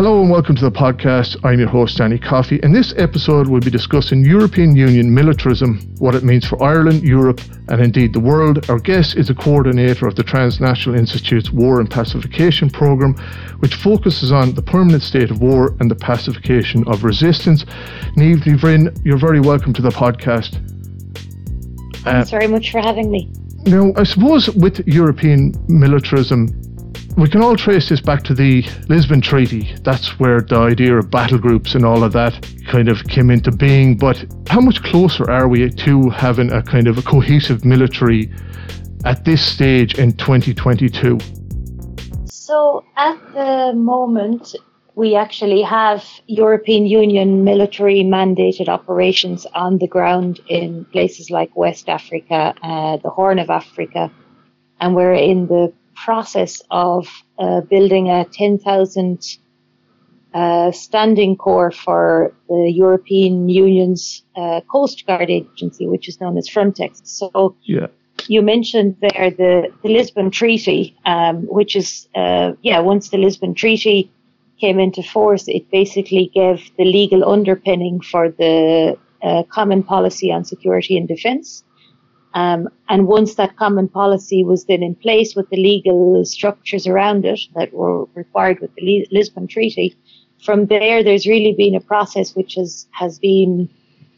Hello and welcome to the podcast. I'm your host, Danny Coffey. In this episode, we'll be discussing European Union militarism, what it means for Ireland, Europe, and indeed the world. Our guest is a coordinator of the Transnational Institute's War and Pacification Programme, which focuses on the permanent state of war and the pacification of resistance. Niamh Ní you're very welcome to the podcast. Thanks uh, very much for having me. Now, I suppose with European militarism, we can all trace this back to the Lisbon Treaty. That's where the idea of battle groups and all of that kind of came into being. But how much closer are we to having a kind of a cohesive military at this stage in 2022? So, at the moment, we actually have European Union military mandated operations on the ground in places like West Africa, uh, the Horn of Africa, and we're in the process of uh, building a 10,000 uh, standing corps for the European Union's uh, Coast Guard Agency, which is known as Frontex. So yeah. you mentioned there the, the Lisbon Treaty, um, which is, uh, yeah, once the Lisbon Treaty came into force, it basically gave the legal underpinning for the uh, common policy on security and defence. Um, and once that common policy was then in place with the legal structures around it that were required with the Lisbon Treaty, from there, there's really been a process which has, has been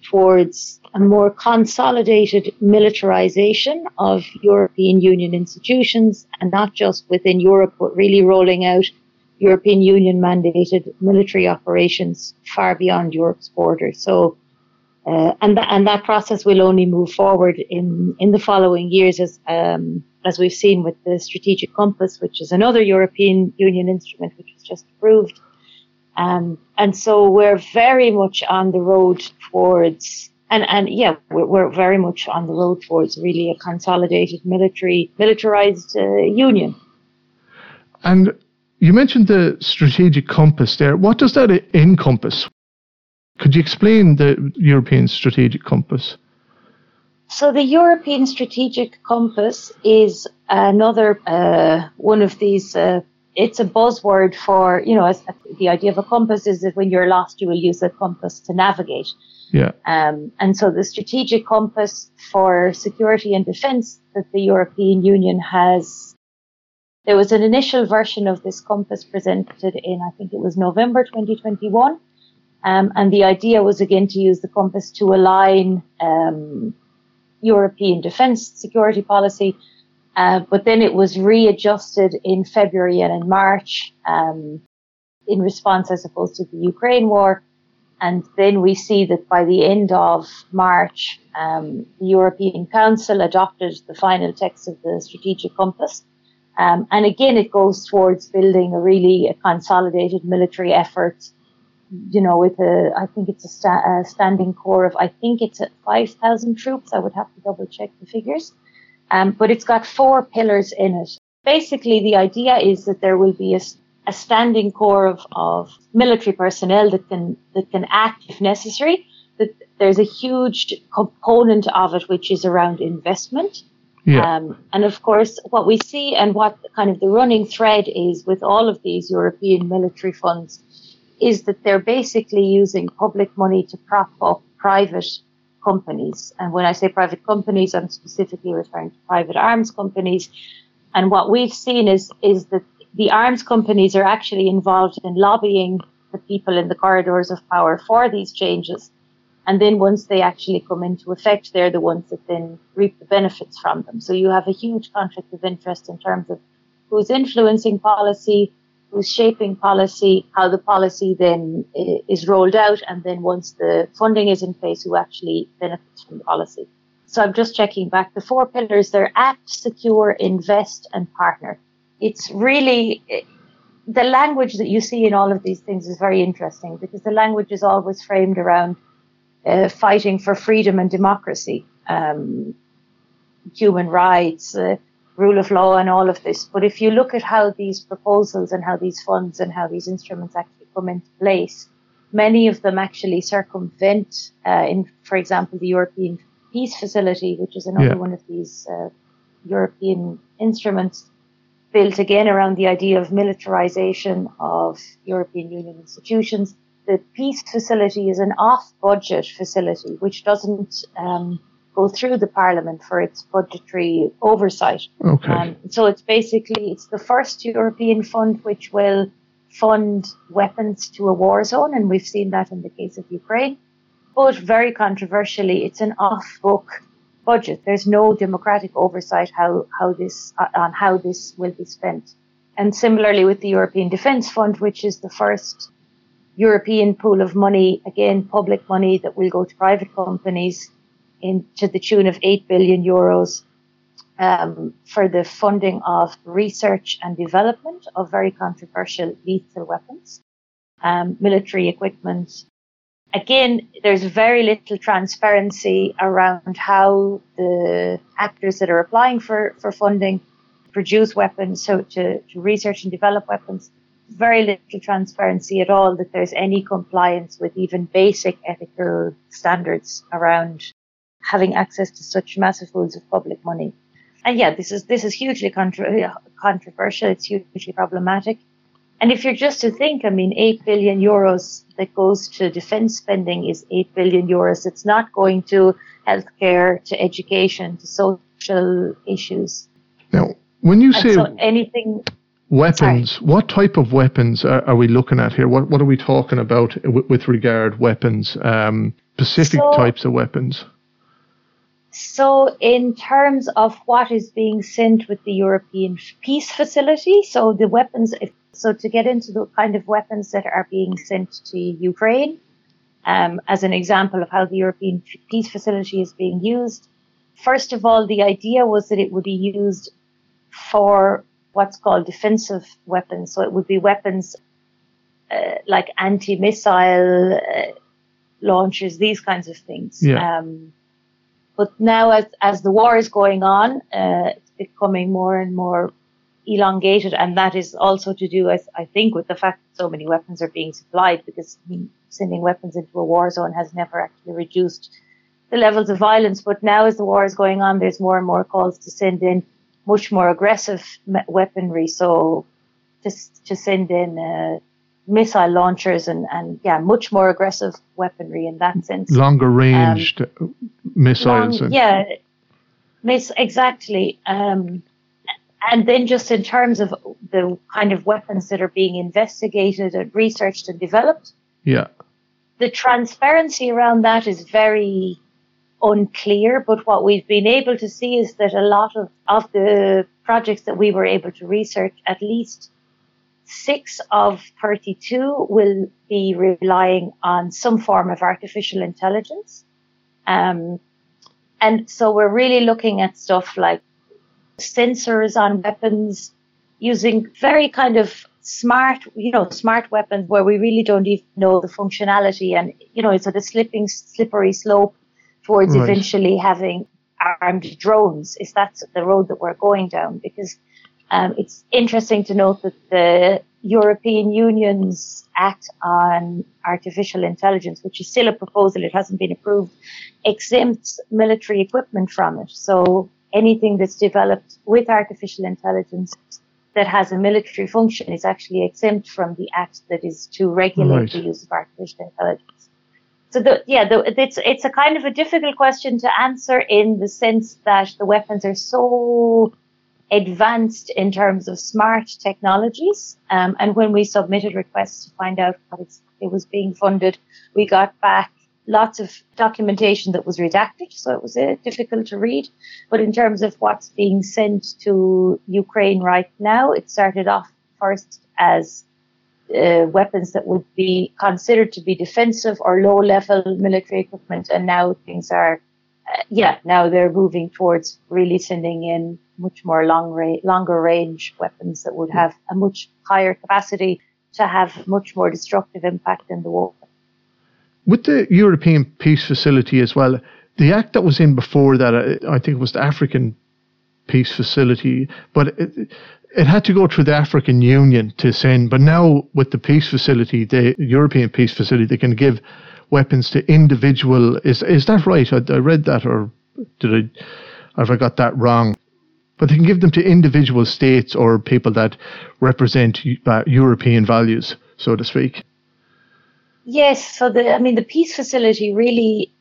towards a more consolidated militarization of European Union institutions and not just within Europe, but really rolling out European Union mandated military operations far beyond Europe's borders. So uh, and, th- and that process will only move forward in, in the following years as, um, as we've seen with the Strategic Compass, which is another European Union instrument which was just approved. Um, and so we're very much on the road towards, and, and yeah, we're, we're very much on the road towards really a consolidated military, militarized uh, union. And you mentioned the strategic compass there. What does that encompass? Could you explain the European Strategic Compass? So, the European Strategic Compass is another uh, one of these. Uh, it's a buzzword for, you know, the idea of a compass is that when you're lost, you will use a compass to navigate. Yeah. Um, and so the strategic compass for security and defense that the European Union has, there was an initial version of this compass presented in, I think it was November 2021. Um, and the idea was again to use the compass to align um, European defence security policy. Uh, but then it was readjusted in February and in March um, in response, I suppose, to the Ukraine war. And then we see that by the end of March, um, the European Council adopted the final text of the strategic compass. Um, and again, it goes towards building a really a consolidated military effort you know, with a, I think it's a, sta- a standing corps of, I think it's at 5,000 troops. I would have to double check the figures. Um, but it's got four pillars in it. Basically, the idea is that there will be a, a standing corps of, of military personnel that can, that can act if necessary. That there's a huge component of it, which is around investment. Yeah. Um, and of course, what we see and what kind of the running thread is with all of these European military funds is that they're basically using public money to prop up private companies. And when I say private companies, I'm specifically referring to private arms companies. And what we've seen is, is that the arms companies are actually involved in lobbying the people in the corridors of power for these changes. And then once they actually come into effect, they're the ones that then reap the benefits from them. So you have a huge conflict of interest in terms of who's influencing policy, who's shaping policy, how the policy then is rolled out, and then once the funding is in place, who actually benefits from the policy. So I'm just checking back. The four pillars, they're act, secure, invest, and partner. It's really, the language that you see in all of these things is very interesting because the language is always framed around uh, fighting for freedom and democracy, um, human rights, uh, rule of law and all of this. But if you look at how these proposals and how these funds and how these instruments actually come into place, many of them actually circumvent, uh, in, for example, the European Peace Facility, which is another yeah. one of these uh, European instruments. built again around the idea of militarization of European Union institutions. The peace facility is an off budget facility which doesn't um, go through the parliament for its budgetary oversight. Okay. Um, so it's basically it's the first European fund which will fund weapons to a war zone, and we've seen that in the case of Ukraine. But very controversially, it's an off-book budget. There's no democratic oversight how, how this uh, on how this will be spent. And similarly with the European Defence Fund, which is the first European pool of money, again public money that will go to private companies in to the tune of eight billion euros um, for the funding of research and development of very controversial lethal weapons, um, military equipment. Again, there's very little transparency around how the actors that are applying for, for funding produce weapons, so to, to research and develop weapons. Very little transparency at all that there's any compliance with even basic ethical standards around having access to such massive pools of public money. And yeah, this is this is hugely contra- controversial. It's hugely problematic. And if you're just to think, I mean, eight billion euros that goes to defence spending is eight billion euros. It's not going to healthcare, to education, to social issues. Now, when you say so anything weapons, sorry. what type of weapons are, are, we looking at here? What what are we talking about with, with regard weapons? Um, specific so, types of weapons. So, in terms of what is being sent with the European Peace Facility, so the weapons, so to get into the kind of weapons that are being sent to Ukraine, um, as an example of how the European Peace Facility is being used, first of all, the idea was that it would be used for what's called defensive weapons. So it would be weapons uh, like anti-missile uh, launchers, these kinds of things. Yeah. Um, but now, as, as the war is going on, uh, it's becoming more and more elongated, and that is also to do, I think, with the fact that so many weapons are being supplied. Because sending weapons into a war zone has never actually reduced the levels of violence. But now, as the war is going on, there's more and more calls to send in much more aggressive weaponry. So, to to send in. Uh, missile launchers and, and yeah, much more aggressive weaponry in that sense. Longer ranged um, missiles. Long, yeah, miss exactly. Um, and then just in terms of the kind of weapons that are being investigated and researched and developed. Yeah. The transparency around that is very unclear, but what we've been able to see is that a lot of, of the projects that we were able to research, at least six of 32 will be relying on some form of artificial intelligence. Um, and so we're really looking at stuff like sensors on weapons using very kind of smart, you know, smart weapons where we really don't even know the functionality and, you know, it's a slipping, slippery slope towards right. eventually having armed drones. Is that the road that we're going down? Because um, it's interesting to note that the European Union's Act on Artificial Intelligence, which is still a proposal, it hasn't been approved, exempts military equipment from it. So anything that's developed with artificial intelligence that has a military function is actually exempt from the act that is to regulate right. the use of artificial intelligence. So the, yeah, the, it's it's a kind of a difficult question to answer in the sense that the weapons are so advanced in terms of smart technologies. Um, and when we submitted requests to find out what it was being funded, we got back lots of documentation that was redacted, so it was uh, difficult to read. But in terms of what's being sent to Ukraine right now, it started off first as uh, weapons that would be considered to be defensive or low level military equipment, and now things are, uh, yeah, now they're moving towards really sending in much more long ra- longer range weapons that would have a much higher capacity to have much more destructive impact in the war. With the European Peace Facility as well, the act that was in before that, I think it was the African Peace Facility, but it, it had to go through the African Union to send. But now with the Peace Facility, the European Peace Facility, they can give weapons to individual. Is is that right? I, I read that, or did I? Have I got that wrong? But they can give them to individual states or people that represent uh, European values, so to speak. Yes, so the I mean the peace facility really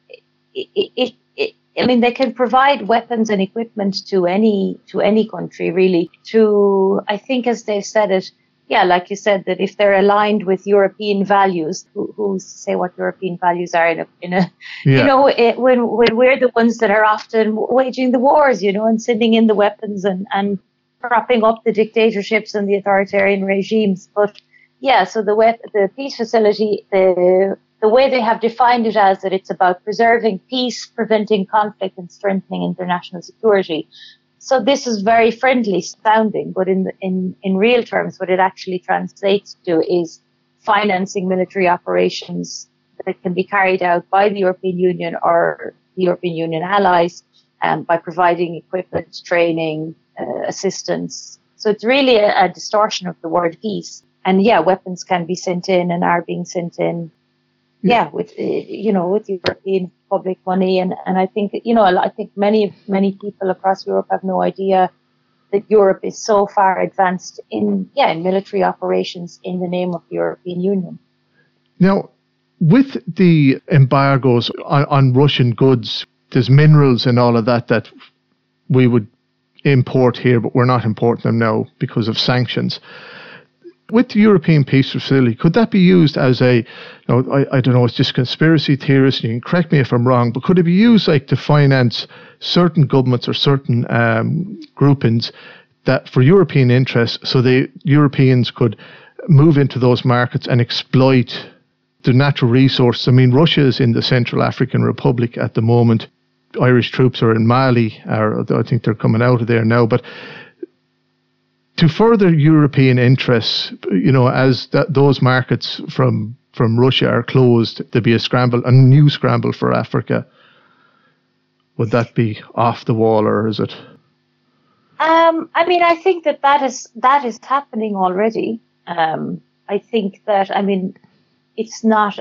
it, it, it, I mean they can provide weapons and equipment to any to any country really to I think as they've said it yeah, like you said, that if they're aligned with European values, who, who say what European values are in a, in a yeah. you know, it, when, when we're the ones that are often waging the wars, you know, and sending in the weapons and, and propping up the dictatorships and the authoritarian regimes. But yeah, so the web, the peace facility, the, the way they have defined it as that it's about preserving peace, preventing conflict and strengthening international security. So this is very friendly sounding, but in, in, in real terms, what it actually translates to is financing military operations that can be carried out by the European Union or the European Union allies um, by providing equipment, training, uh, assistance. So it's really a, a, distortion of the word peace. And yeah, weapons can be sent in and are being sent in. Yeah, yeah with uh, you know with European public money. And, and I think, you know, I think many, many people across Europe have no idea that Europe is so far advanced in, yeah, in military operations in the name of the European Union. Now, with the embargoes on, on Russian goods, there's minerals and all of that that we would import here, but we're not importing them now because of sanctions with the European Peace Facility, could that be used as a, you know, I, I don't know, it's just conspiracy theorists, you can correct me if I'm wrong, but could it be used like to finance certain governments or certain um, groupings that for European interests, so the Europeans could move into those markets and exploit the natural resources. I mean, Russia is in the Central African Republic at the moment. Irish troops are in Mali, or I think they're coming out of there now. But to further European interests, you know, as those markets from from Russia are closed, there'd be a scramble, a new scramble for Africa. Would that be off the wall, or is it? Um, I mean, I think that that is that is happening already. Um, I think that I mean, it's not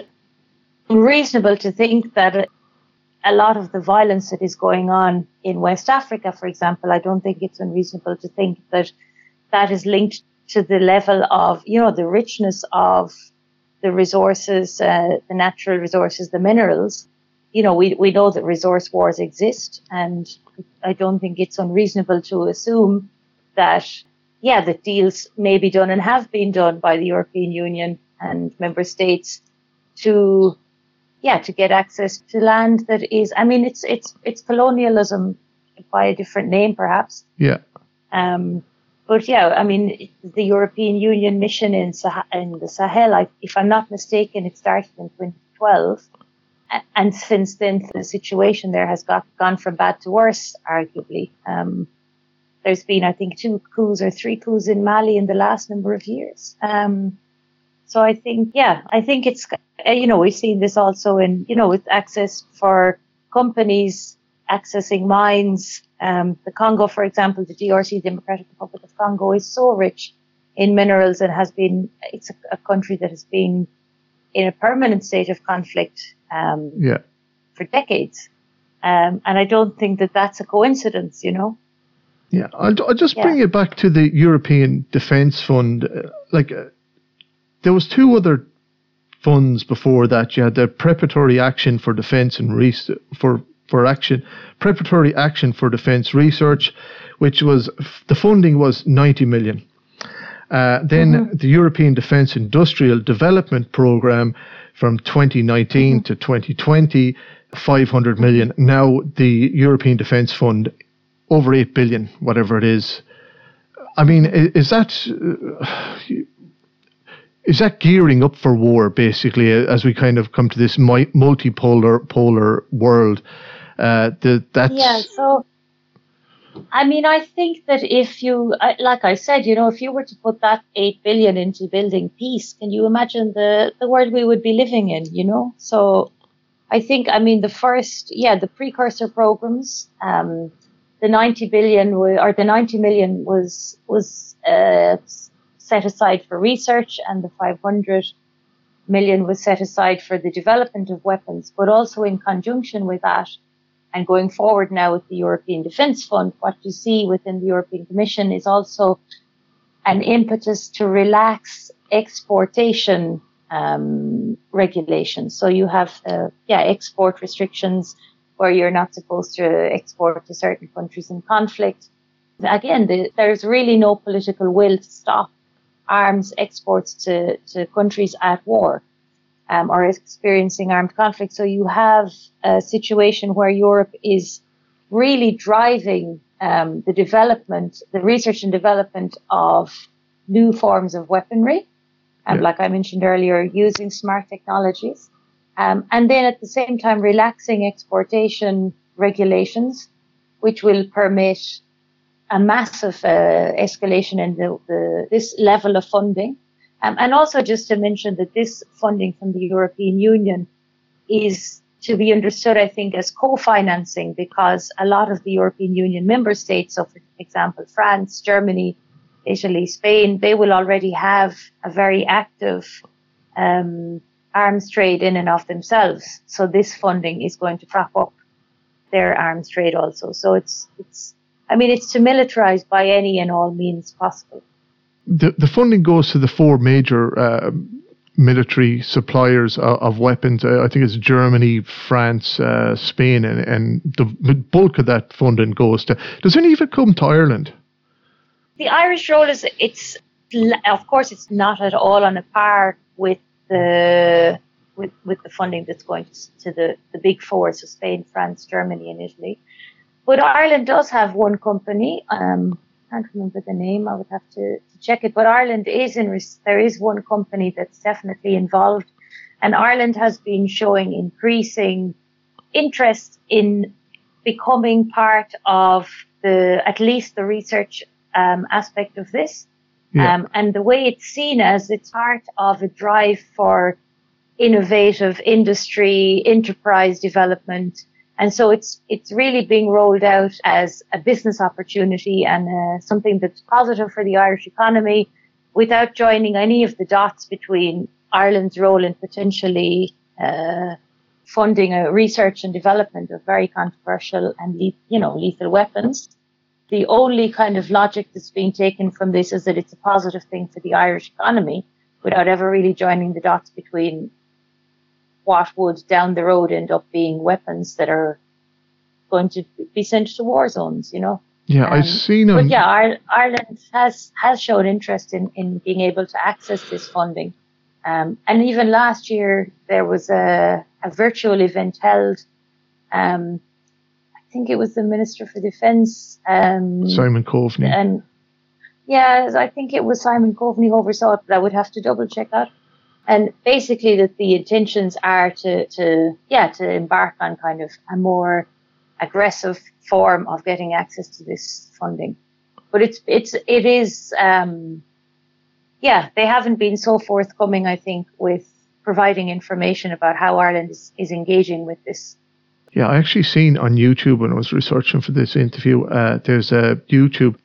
reasonable to think that a lot of the violence that is going on in West Africa, for example, I don't think it's unreasonable to think that that is linked to the level of, you know, the richness of the resources, uh, the natural resources, the minerals. You know, we, we know that resource wars exist, and I don't think it's unreasonable to assume that, yeah, that deals may be done and have been done by the European Union and member states to, yeah, to get access to land that is, I mean, it's, it's, it's colonialism by a different name, perhaps. Yeah. Um, but yeah, I mean, the European Union mission in, Sah- in the Sahel, I, if I'm not mistaken, it started in 2012. And since then, the situation there has got, gone from bad to worse, arguably. Um, there's been, I think, two coups or three coups in Mali in the last number of years. Um, so I think, yeah, I think it's, you know, we've seen this also in, you know, with access for companies accessing mines. Um, the Congo, for example, the DRC, Democratic Republic of Congo, is so rich in minerals and has been, it's a, a country that has been in a permanent state of conflict um, yeah. for decades. Um, and I don't think that that's a coincidence, you know. Yeah, I'll, I'll just yeah. bring it back to the European Defence Fund. Uh, like, uh, there was two other funds before that. You had the preparatory action for defence and re- for for action, preparatory action for defence research, which was the funding was 90 million. Uh, then mm-hmm. the European Defence Industrial Development Programme from 2019 mm-hmm. to 2020, 500 million. Now the European Defence Fund, over 8 billion, whatever it is. I mean, is, that. Is that gearing up for war basically as we kind of come to this multipolar polar world uh, yeah. So, I mean, I think that if you, like I said, you know, if you were to put that eight billion into building peace, can you imagine the the world we would be living in? You know, so I think, I mean, the first, yeah, the precursor programs, um, the 90 billion or the 90 million was was uh, set aside for research, and the 500 million was set aside for the development of weapons. But also in conjunction with that, And going forward now with the European Defence Fund, what you see within the European Commission is also an impetus to relax exportation um, regulations. So you have, uh, yeah, export restrictions where you're not supposed to export to certain countries in conflict. Again, the, there's really no political will to stop arms exports to, to countries at war um, or experiencing armed conflict. So you have a situation where Europe is really driving um, the development, the research and development of new forms of weaponry. And yeah. Like I mentioned earlier, using smart technologies. Um, and then at the same time, relaxing exportation regulations, which will permit a massive uh, escalation in the, the, this level of funding. Um, and also just to mention that this funding from the European Union is to be understood, I think, as co-financing because a lot of the European Union member states, so for example, France, Germany, Italy, Spain, they will already have a very active um, arms trade in and of themselves. So this funding is going to prop up their arms trade also. So it's it's I mean it's to militarize by any and all means possible. The the funding goes to the four major uh, military suppliers of, of weapons. Uh, I think it's Germany, France, uh, Spain, and, and the bulk of that funding goes to. Does any of it come to Ireland? The Irish role is it's of course it's not at all on a par with the with with the funding that's going to, the the big four, so Spain, France, Germany, and Italy. But Ireland does have one company. Um, can't remember the name. I would have to, to check it. But Ireland is in. There is one company that's definitely involved, and Ireland has been showing increasing interest in becoming part of the at least the research um, aspect of this. Yeah. Um, and the way it's seen as it's part of a drive for innovative industry, enterprise development. And so it's, it's really being rolled out as a business opportunity and uh, something that's positive for the Irish economy without joining any of the dots between Ireland's role in potentially uh, funding a research and development of very controversial and le- you know lethal weapons. The only kind of logic that's being taken from this is that it's a positive thing for the Irish economy without ever really joining the dots between what would down the road end up being weapons that are going to be sent to war zones, you know. Yeah, um, I've seen them. But yeah, Ireland has, has shown interest in, in being able to access this funding. Um, and even last year, there was a, a virtual event held um, I think it was the Minister for Defence. Um, Simon Coveney. And yeah, I think it was Simon Coveney who oversaw it, but I would have to double check that. And basically, that the intentions are to, to yeah to embark on kind of a more aggressive form of getting access to this funding. But it's it's it is um, yeah they haven't been so forthcoming I think with providing information about how Ireland is, is engaging with this yeah, I actually seen on YouTube when I was researching for this interview. Uh, there's a YouTube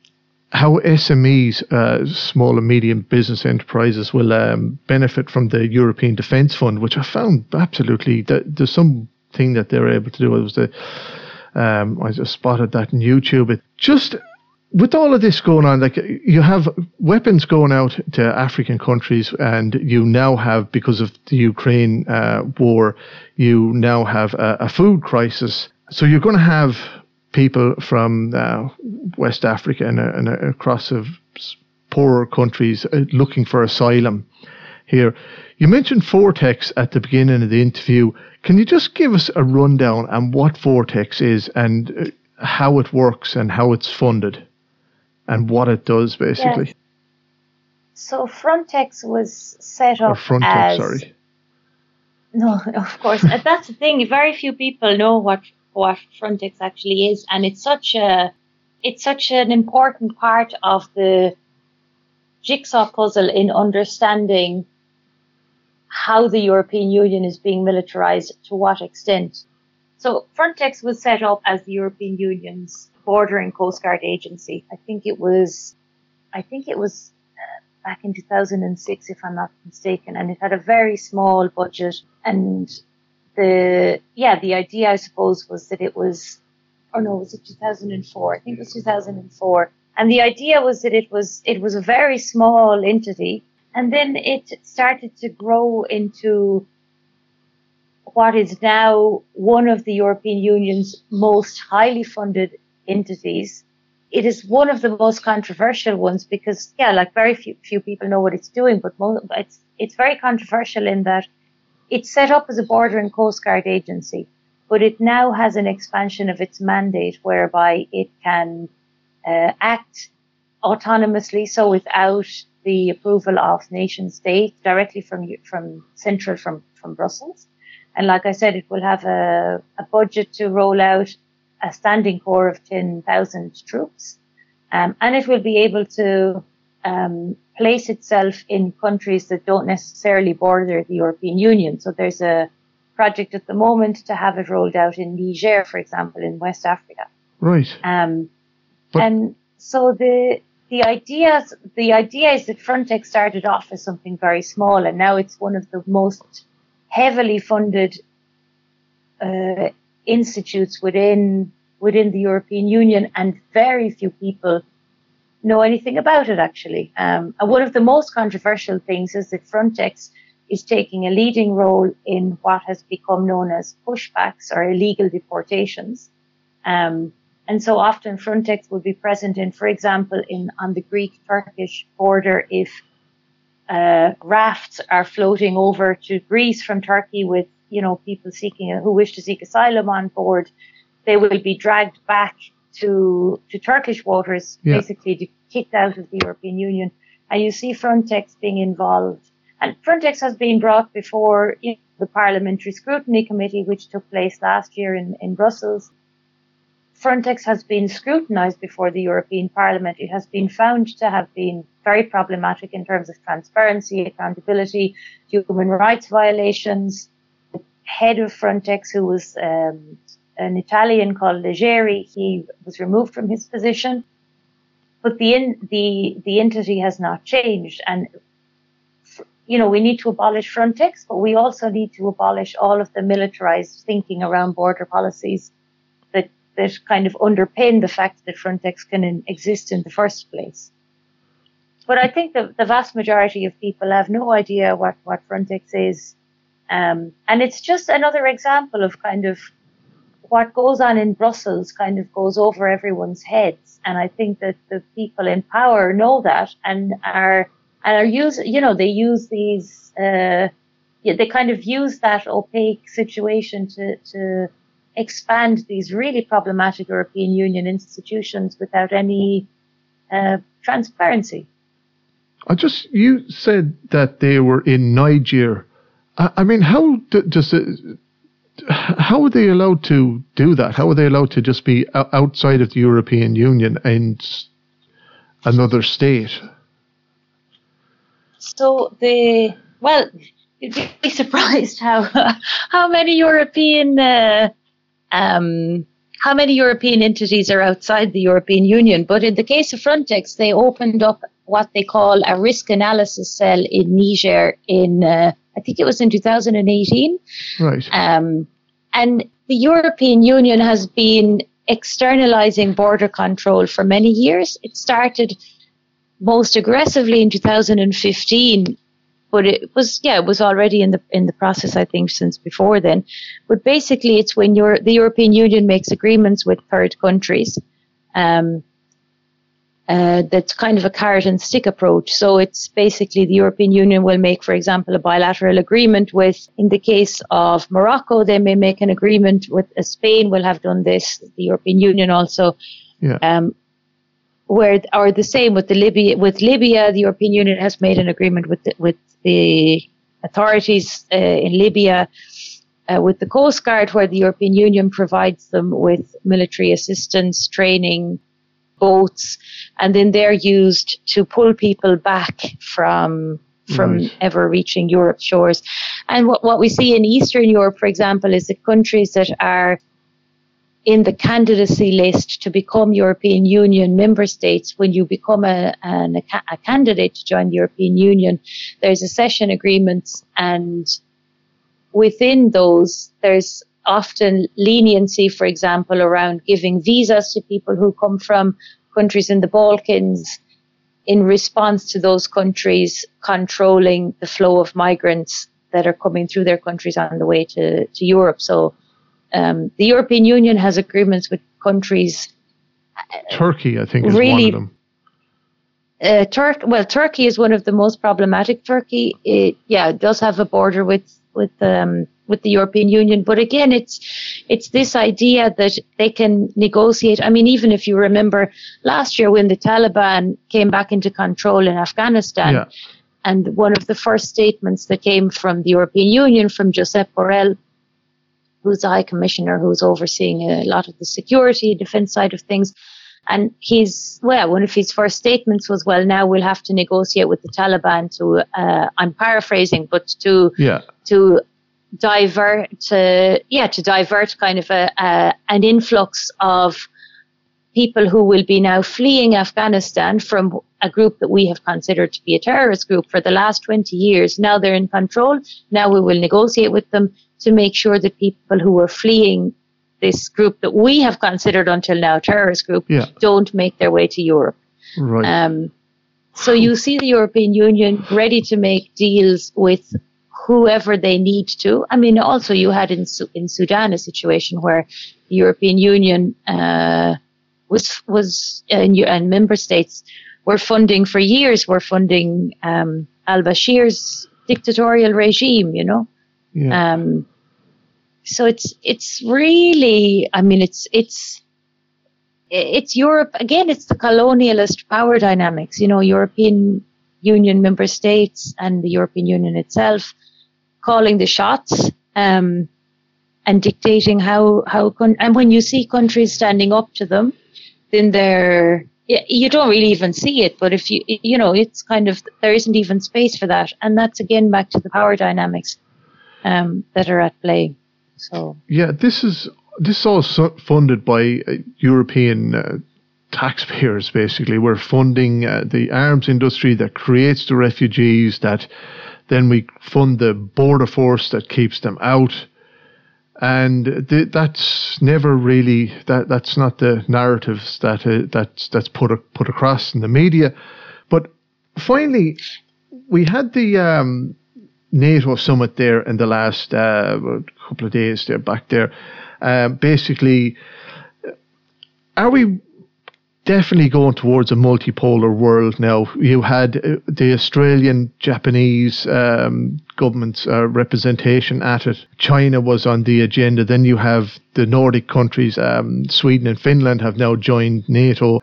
how SMEs, uh, small and medium business enterprises, will um, benefit from the European Defence Fund, which I found absolutely that there's something that they're able to do. It was the um, I just spotted that on YouTube. It just with all of this going on, like you have weapons going out to African countries, and you now have, because of the Ukraine uh, war, you now have a, a, food crisis. So you're going to have people from uh, West Africa and, uh, and uh, across of poorer countries uh, looking for asylum here. You mentioned Vortex at the beginning of the interview. Can you just give us a rundown on what Vortex is and uh, how it works and how it's funded? and what it does basically. Yes. So Frontex was set up or Frontex, as, sorry. No, of course. That's the thing. Very few people know what what Frontex actually is, and it's such a it's such an important part of the jigsaw puzzle in understanding how the European Union is being militarized to what extent. So Frontex was set up as the European Union's border and coast guard agency. I think it was, I think it was uh, back in 2006, if I'm not mistaken, and it had a very small budget and the yeah, the idea I suppose was that it was, or no, was it 2004? I think it was 2004. And the idea was that it was it was a very small entity, and then it started to grow into what is now one of the European Union's most highly funded entities. It is one of the most controversial ones because, yeah, like very few, few people know what it's doing, but it's, it's very controversial in that it's set up as a border and coast guard agency, but it now has an expansion of its mandate whereby it can uh, act autonomously, so without the approval of nation states directly from from central from from Brussels. And like I said, it will have a, a budget to roll out a standing corps of 10,000 troops. Um, and it will be able to um, place itself in countries that don't necessarily border the European Union. So there's a project at the moment to have it rolled out in Niger, for example, in West Africa. Right. Um, and so the the idea the idea is that Frontex started off as something very small, and now it's one of the most heavily funded uh, institutes within within the European Union, and very few people know anything about it. Actually, um, and one of the most controversial things is that Frontex is taking a leading role in what has become known as pushbacks or illegal deportations. Um, and so often Frontex will be present in, for example, in on the Greek-Turkish border if uh, rafts are floating over to Greece from Turkey with, you know, people seeking who wish to seek asylum on board. They will be dragged back to to Turkish waters, yeah. basically kicked out of the European Union. And you see Frontex being involved. And Frontex has been brought before the Parliamentary Scrutiny Committee, which took place last year in, in Brussels. Frontex has been scrutinised before the European Parliament. It has been found to have been very problematic in terms of transparency, accountability, human rights violations. The head of Frontex, who was um, an Italian called Leggeri, he was removed from his position. But the in, the the entity has not changed, and you know we need to abolish Frontex, but we also need to abolish all of the militarized thinking around border policies that that kind of underpin the fact that Frontex can exist in the first place. But I think the, the vast majority of people have no idea what, what Frontex is. Um, and it's just another example of kind of what goes on in Brussels kind of goes over everyone's heads. And I think that the people in power know that and are, and are use, you know, they use these, uh, they kind of use that opaque situation to, to expand these really problematic European Union institutions without any uh, transparency. I just you said that they were in Niger. I, I mean, how do, does it? How are they allowed to do that? How are they allowed to just be outside of the European Union and another state? So the well, you'd be surprised how how many European uh, um, how many European entities are outside the European Union. But in the case of Frontex, they opened up what they call a risk analysis cell in Niger in, uh, I think it was in 2018. Right. Um, and the European Union has been externalizing border control for many years. It started most aggressively in 2015 but it was yeah it was already in the in the process I think since before then. But basically, it's when you the European Union makes agreements with third countries. Um, uh, that's kind of a carrot and stick approach. So it's basically the European Union will make, for example, a bilateral agreement with, in the case of Morocco, they may make an agreement with uh, Spain will have done this, the European Union also. Yeah. Um, where, or the same with the Libya, with Libya, the European Union has made an agreement with, the, with the authorities uh, in Libya uh, with the Coast Guard, where the European Union provides them with military assistance, training, boats, and then they're used to pull people back from from right. ever reaching Europe's shores. And what, what we see in Eastern Europe, for example, is the countries that are in the candidacy list to become European Union member states, when you become a, an, a candidate to join the European Union, there's accession agreements and within those, there's often leniency, for example, around giving visas to people who come from countries in the Balkans in response to those countries controlling the flow of migrants that are coming through their countries on the way to, to Europe. So um, the European Union has agreements with countries. Turkey, I think, is really, one of them. Uh, Tur- well, Turkey is one of the most problematic. Turkey, it, yeah, does have a border with with um, with the European Union. But again, it's it's this idea that they can negotiate. I mean, even if you remember last year when the Taliban came back into control in Afghanistan, yeah. and one of the first statements that came from the European Union from Josep Borrell, who's the High Commissioner who's overseeing a lot of the security defense side of things. And he's, well, one of his first statements was, well, now we'll have to negotiate with the Taliban to, uh, I'm paraphrasing, but to, yeah. to divert to yeah to divert kind of a, a, an influx of people who will be now fleeing Afghanistan from a group that we have considered to be a terrorist group for the last 20 years. Now they're in control. Now we will negotiate with them to make sure that people who are fleeing this group that we have considered until now terrorist group yeah. don't make their way to Europe. Right. Um, so you see the European Union ready to make deals with whoever they need to. I mean, also you had in in Sudan a situation where the European Union uh, was was uh, and member states were funding for years were funding um, al Bashir's dictatorial regime. You know. Yeah. Um, so it's it's really I mean it's it's it's Europe again it's the colonialist power dynamics you know European Union member states and the European Union itself calling the shots um, and dictating how how con- and when you see countries standing up to them, then they're you don't really even see it. But if you you know it's kind of there isn't even space for that, and that's again back to the power dynamics um, that are at play. So yeah, this is this is all funded by uh, European. Uh, taxpayers basically we're funding uh, the arms industry that creates the refugees that then we fund the border force that keeps them out. And th- that's never really that that's not the narratives that uh, that's that's put a, put across in the media. But finally, we had the um, NATO summit there in the last uh, couple of days there back there. Um, basically, are we definitely going towards a multipolar world now. You had uh, the Australian, Japanese um, government's uh, representation at it. China was on the agenda. Then you have the Nordic countries, um, Sweden and Finland have now joined NATO.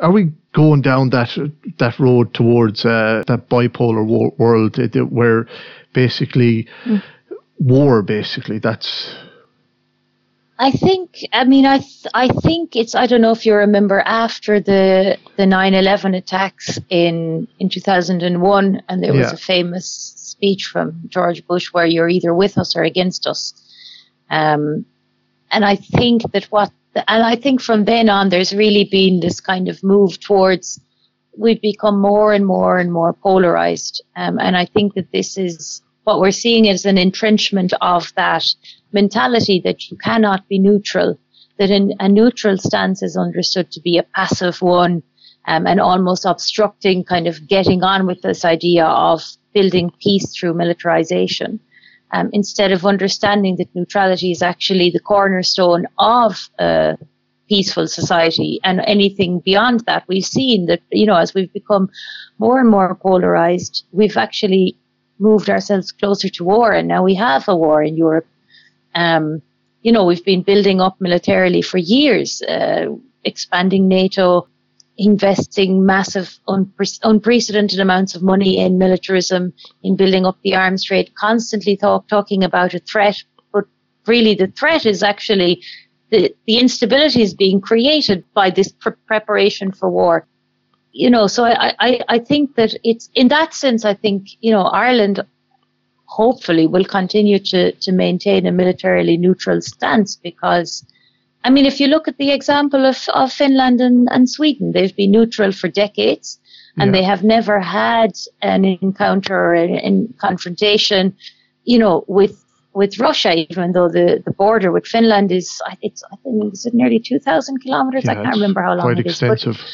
Are we going down that that road towards uh, that bipolar wo- world uh, where basically mm. War, basically that's I think, I mean, I, th- I think it's, I don't know if you remember after the, the 9-11 attacks in, in 2001, and there was yeah. a famous speech from George Bush where you're either with us or against us. Um, and I think that what, the, and I think from then on, there's really been this kind of move towards, we've become more and more and more polarized. Um, and I think that this is, what we're seeing is an entrenchment of that mentality that you cannot be neutral, that in, a neutral stance is understood to be a passive one um, and almost obstructing kind of getting on with this idea of building peace through militarization. Um, instead of understanding that neutrality is actually the cornerstone of a peaceful society and anything beyond that we've seen that you know as we've become more and more polarized we've actually moved ourselves closer to war and now we have a war in Europe um, you know, we've been building up militarily for years, uh, expanding NATO, investing massive, unpre- unprecedented amounts of money in militarism, in building up the arms trade, constantly talk, talking about a threat. But really, the threat is actually the, the instability is being created by this pre- preparation for war. You know, so I, I, I think that it's in that sense, I think, you know, Ireland hopefully will continue to, to maintain a militarily neutral stance because I mean, if you look at the example of, of Finland and, and Sweden, they've been neutral for decades and yeah. they have never had an encounter or a confrontation, you know, with with Russia, even though the, the border with Finland is, it's, I think, is it nearly 2,000 kilometers? Yeah, I can't remember how long quite it is. extensive. But,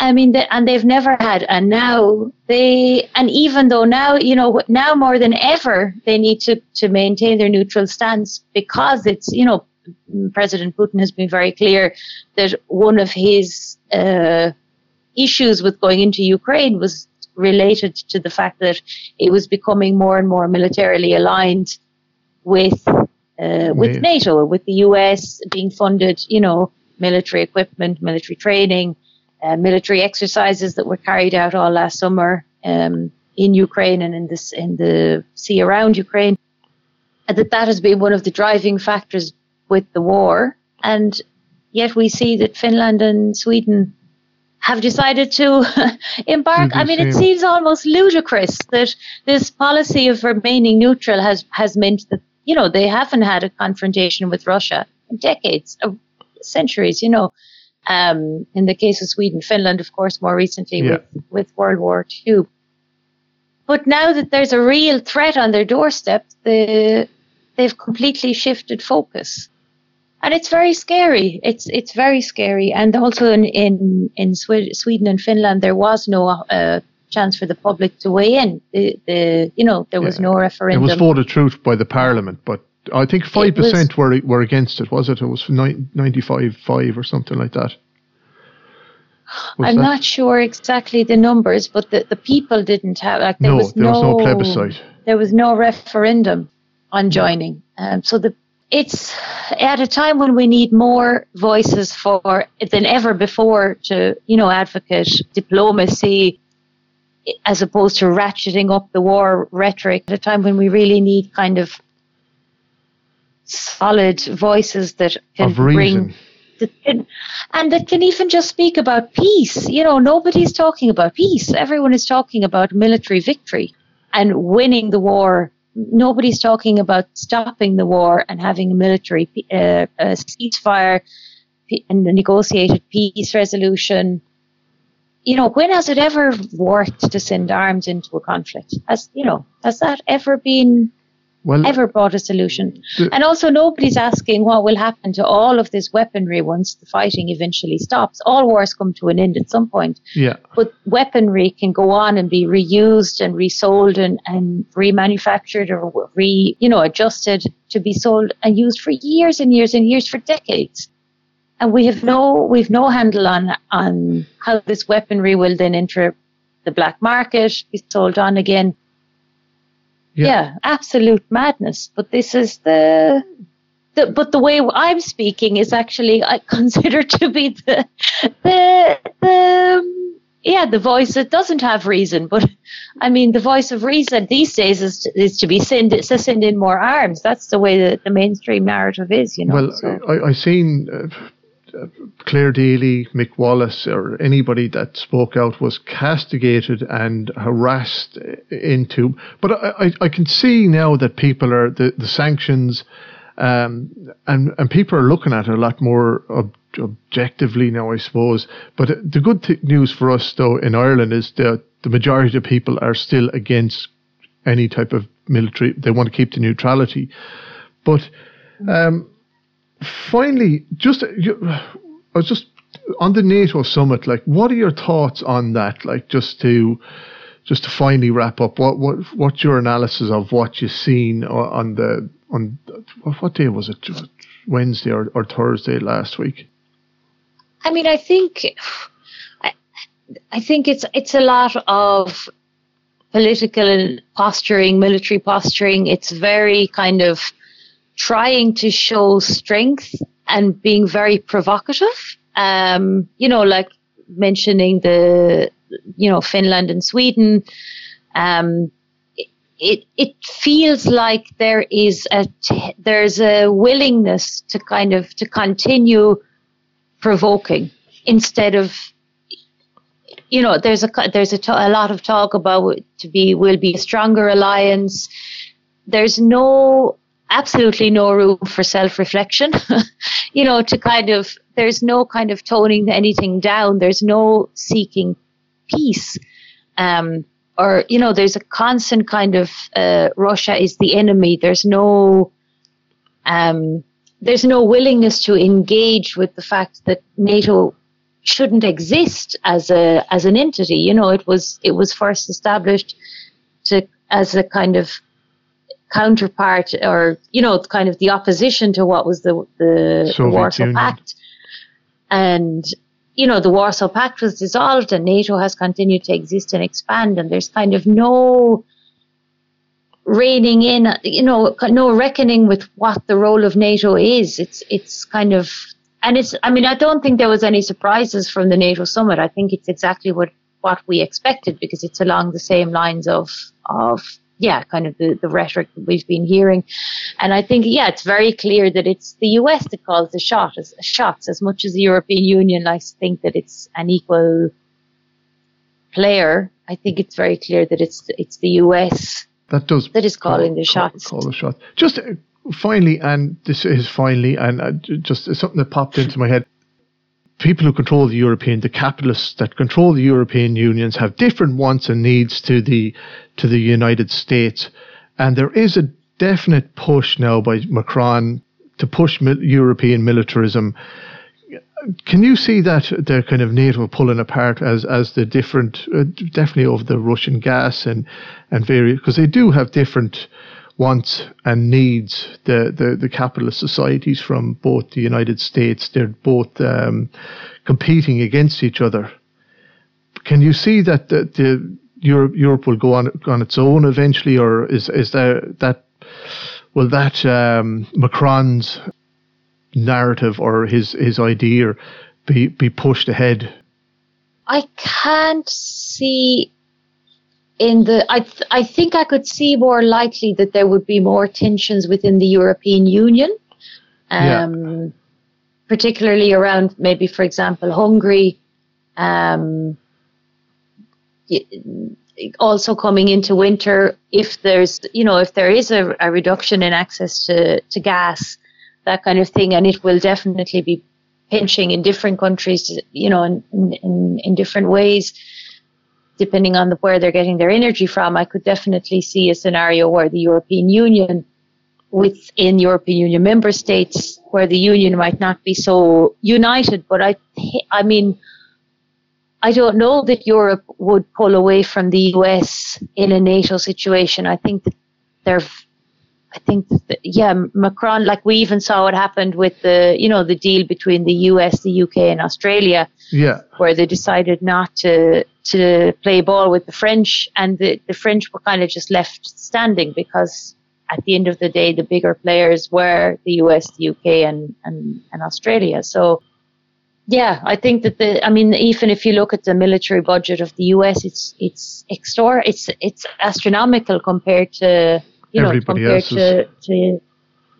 I mean, the, and they've never had, and now they, and even though now, you know, now more than ever, they need to, to maintain their neutral stance because it's, you know, President Putin has been very clear that one of his uh, issues with going into Ukraine was related to the fact that it was becoming more and more militarily aligned with uh, with Yeah. NATO, with the US being funded, you know, military equipment, military training, uh, military exercises that were carried out all last summer um, in Ukraine and in this in the sea around Ukraine. And that that has been one of the driving factors with the war. And yet we see that Finland and Sweden have decided to embark. I mean, it seems almost ludicrous that this policy of remaining neutral has, has meant that, you know, they haven't had a confrontation with Russia in decades, uh, centuries, you know. Um, in the case of Sweden, Finland, of course, more recently Yeah. with, with World War II. But now that there's a real threat on their doorstep, the, they've completely shifted focus and it's very scary. It's it's very scary. And also in in in Sweden and Finland, there was no uh, chance for the public to weigh in. The, the you know there was Yeah. no referendum. It was voted through by the parliament, but I think 5% were were against it, was it? It was 95 5 or something like that. Was I'm that- not sure exactly the numbers, but the, the people didn't have like there No, was there was no plebiscite. There was no referendum on joining. Um, so the it's at a time when we need more voices for than ever before to you know advocate diplomacy as opposed to ratcheting up the war rhetoric at a time when we really need kind of solid voices that can bring that can, and that can even just speak about peace. You know, nobody's talking about peace. Everyone is talking about military victory and winning the war. Nobody's talking about stopping the war and having a military uh, a ceasefire and a negotiated peace resolution. You know, when has it ever worked to send arms into a conflict? Has you know, has that ever been Well, ever brought a solution. The- and also, nobody's asking what will happen to all of this weaponry once the fighting eventually stops. All wars come to an end at some point, yeah, but weaponry can go on and be reused and resold and, and remanufactured or re, you know, adjusted to be sold and used for years and years and years for decades. And we have no, we've no handle on, on how this weaponry will then enter the black market, be sold on again. Yeah. Yeah. absolute madness. But this is the, the but the way I'm speaking is actually I consider to be the the the yeah the voice that doesn't have reason. But I mean the voice of reason these days is is to be send to send in more arms. That's the way that the mainstream narrative is. You know. well, so. I, I seen uh, Claire Daly, Mick Wallace, or anybody that spoke out was castigated and harassed into. But I, I, can see now that people are the, the sanctions, um, and and people are looking at it a lot more ob- objectively now, I suppose. But the good th- news for us though in Ireland is that the majority of people are still against any type of military. They want to keep the neutrality, but. Um, finally, just you, I was just on the NATO summit. Like, what are your thoughts on that? Like, just to just to finally wrap up, what what what's your analysis of what you've seen on the on what day was it? Wednesday or, or Thursday last week? I mean, I think, I, I think it's it's a lot of political posturing, military posturing. It's very kind of trying to show strength and being very provocative. Um, you know, like mentioning the, you know, Finland and Sweden. Um, it it feels like there is a t- there's a willingness to kind of to continue provoking instead of you know there's a there's a, t- a lot of talk about to be will be a stronger alliance there's no absolutely no room for self-reflection you know to kind of there's no kind of toning anything down there's no seeking peace um, or you know, there's a constant kind of uh, Russia is the enemy. There's no um, there's no willingness to engage with the fact that NATO shouldn't exist as a as an entity. You know, it was it was first established to as a kind of counterpart or you know kind of the opposition to what was the the, the Warsaw Union. Pact. And you know the Warsaw Pact was dissolved and NATO has continued to exist and expand and there's kind of no reining in you know no reckoning with what the role of NATO is. It's it's kind of and it's I mean I don't think there was any surprises from the NATO summit. I think it's exactly what what we expected because it's along the same lines of of yeah, kind of the, the rhetoric that we've been hearing. And I think, yeah, it's very clear that it's the US that calls the shot as, shots as much as the European Union likes to think that it's an equal player. I think it's very clear that it's it's the US that does that is calling call, the shots. Call, call the shots. Just uh, finally, and this is finally, and uh, just something that popped into my head people who control the European, the capitalists that control the European unions have different wants and needs to the to the United States, and there is a definite push now by Macron to push mil- European militarism. Can you see that they're kind of NATO pulling apart as as the different, uh, definitely over the Russian gas and and various because they do have different wants and needs the, the, the capitalist societies from both the United States. They're both um, competing against each other. Can you see that the, the Europe Europe will go on on its own eventually, or is is there that will that um, Macron's narrative or his his idea be be pushed ahead? I can't see in the I th- I think I could see more likely that there would be more tensions within the European Union, um, yeah. particularly around maybe, for example, Hungary. Um, also coming into winter, if there's you know if there is a, a reduction in access to, to gas, that kind of thing, and it will definitely be pinching in different countries, you know, in, in, in different ways depending on the, where they're getting their energy from, I could definitely see a scenario where the European Union, within European Union member states, where the union might not be so united. But I, I mean, I don't know that Europe would pull away from the US in a NATO situation. I think that they're I think, that, yeah, Macron, like we even saw what happened with the, you know, the deal between the US, the UK, and Australia. Yeah. Where they decided not to to play ball with the French, and the, the French were kind of just left standing because at the end of the day, the bigger players were the US, the UK, and and, and Australia. So. Yeah, I think that the. I mean, even if you look at the military budget of the U.S., it's it's extor it's it's astronomical compared to you know, compared to, to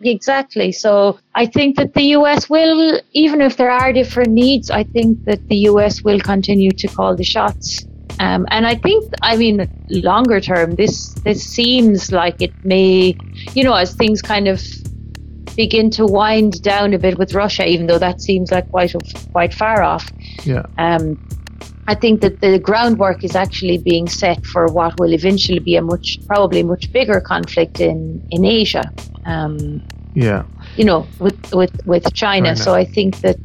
exactly. So I think that the US will, even if there are different needs, I think that the US will continue to call the shots. Um, and I think, I mean, longer term, this this seems like it may, you know, as things kind of begin to wind down a bit with Russia, even though that seems like quite quite far off. Yeah. Um, I think that the groundwork is actually being set for what will eventually be a much, probably much bigger conflict in in Asia. Um, yeah. You know, with with with China. So I think that,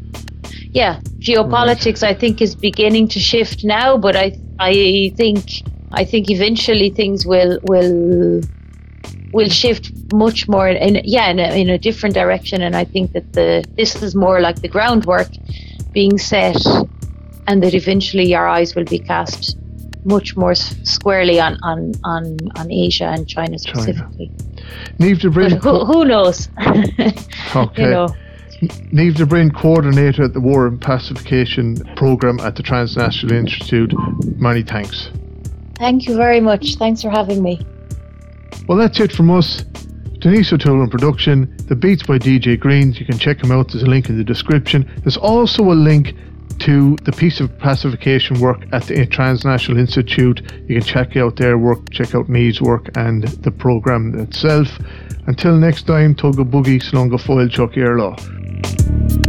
yeah, geopolitics right. I think is beginning to shift now, but I I think I think eventually things will will will shift much more in yeah in a, in a different direction and i think that the this is more like the groundwork being set and that eventually our eyes will be cast much more squarely on, on, on, on Asia and China specifically. China. de Bruin, who, who, knows? okay. You know. Niamh de Bruin, coordinator at the War and Pacification Programme at the Transnational Institute. Many thanks. Thank you very much. Thanks for having me. Well, that's it from us. Denise O'Toole in production. The beats by DJ Greens. You can check them out. There's a link in the description. There's also a link to the piece of pacification work at the Transnational Institute. You can check out their work, check out Niamh's work and the program itself. Until next time, Toga Boogie, Slunga Foil Chuck Earlaw.